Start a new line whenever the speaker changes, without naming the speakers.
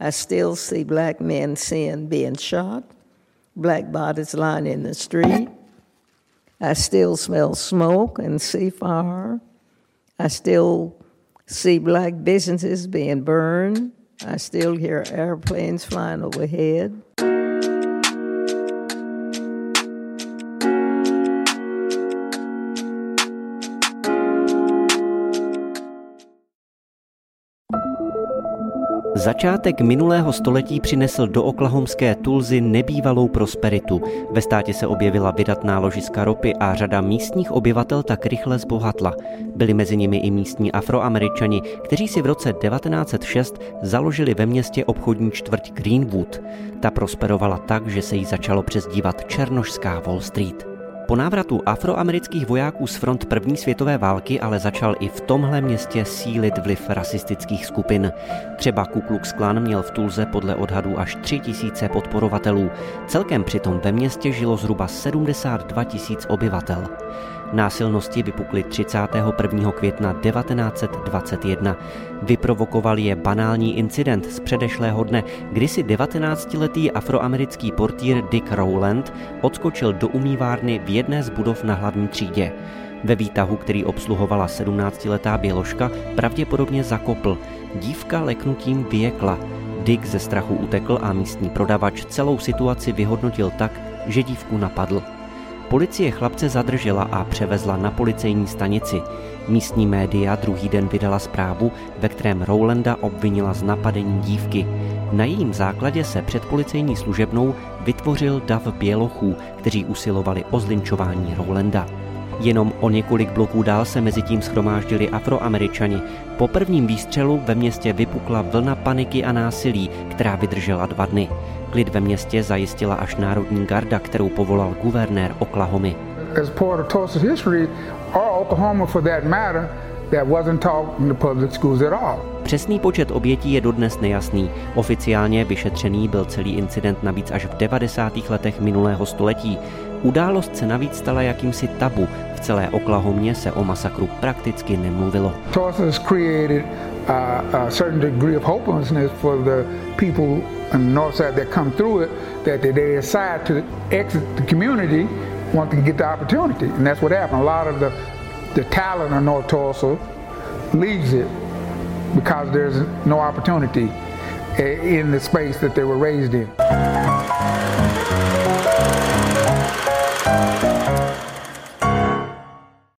I still see black men seeing being shot, black bodies lying in the street. I still smell smoke and see fire. I still see black businesses being burned. I still hear airplanes flying overhead.
Začátek minulého století přinesl do oklahomské Tulzy nebývalou prosperitu. Ve státě se objevila vydatná ložiska ropy a řada místních obyvatel tak rychle zbohatla. Byli mezi nimi i místní afroameričani, kteří si v roce 1906 založili ve městě obchodní čtvrť Greenwood. Ta prosperovala tak, že se jí začalo přezdívat Černošská Wall Street. Po návratu afroamerických vojáků z front první světové války ale začal i v tomhle městě sílit vliv rasistických skupin. Třeba Ku Klux Klan měl v Tulze podle odhadů až 3 tisíce podporovatelů. Celkem přitom ve městě žilo zhruba 72 tisíc obyvatel. Násilnosti vypukly 31. května 1921. Vyprovokoval je banální incident z předešlého dne, kdy si 19-letý afroamerický portýr Dick Rowland odskočil do umývárny v jedné z budov na hlavní třídě. Ve výtahu, který obsluhovala 17-letá běložka, pravděpodobně zakopl. Dívka leknutím vyjekla. Dick ze strachu utekl a místní prodavač celou situaci vyhodnotil tak, že dívku napadl. Policie chlapce zadržela a převezla na policejní stanici. Místní média druhý den vydala zprávu, ve kterém Rowlanda obvinila z napadení dívky. Na jejím základě se před policejní služebnou vytvořil dav bělochů, kteří usilovali o zlinčování Rowlanda. Jenom o několik bloků dál se mezi tím schromáždili afroameričani. Po prvním výstřelu ve městě vypukla vlna paniky a násilí, která vydržela dva dny. Klid ve městě zajistila až Národní garda, kterou povolal guvernér Oklahomy. As part of Tulsa's history, or Oklahoma for that matter, that wasn't taught in the public schools at all. Přesný počet obětí je dodnes nejasný. Oficiálně vyšetřený byl celý incident navíc až v 90. letech minulého století. Událost se navíc stala jakýmsi tabu. V celé Oklahomě se o masakru prakticky nemluvilo. To get the opportunity. And that's what happened. A lot of the, the talent of North Tulsa leaves it because there's no opportunity eh, in the space that they were raised in.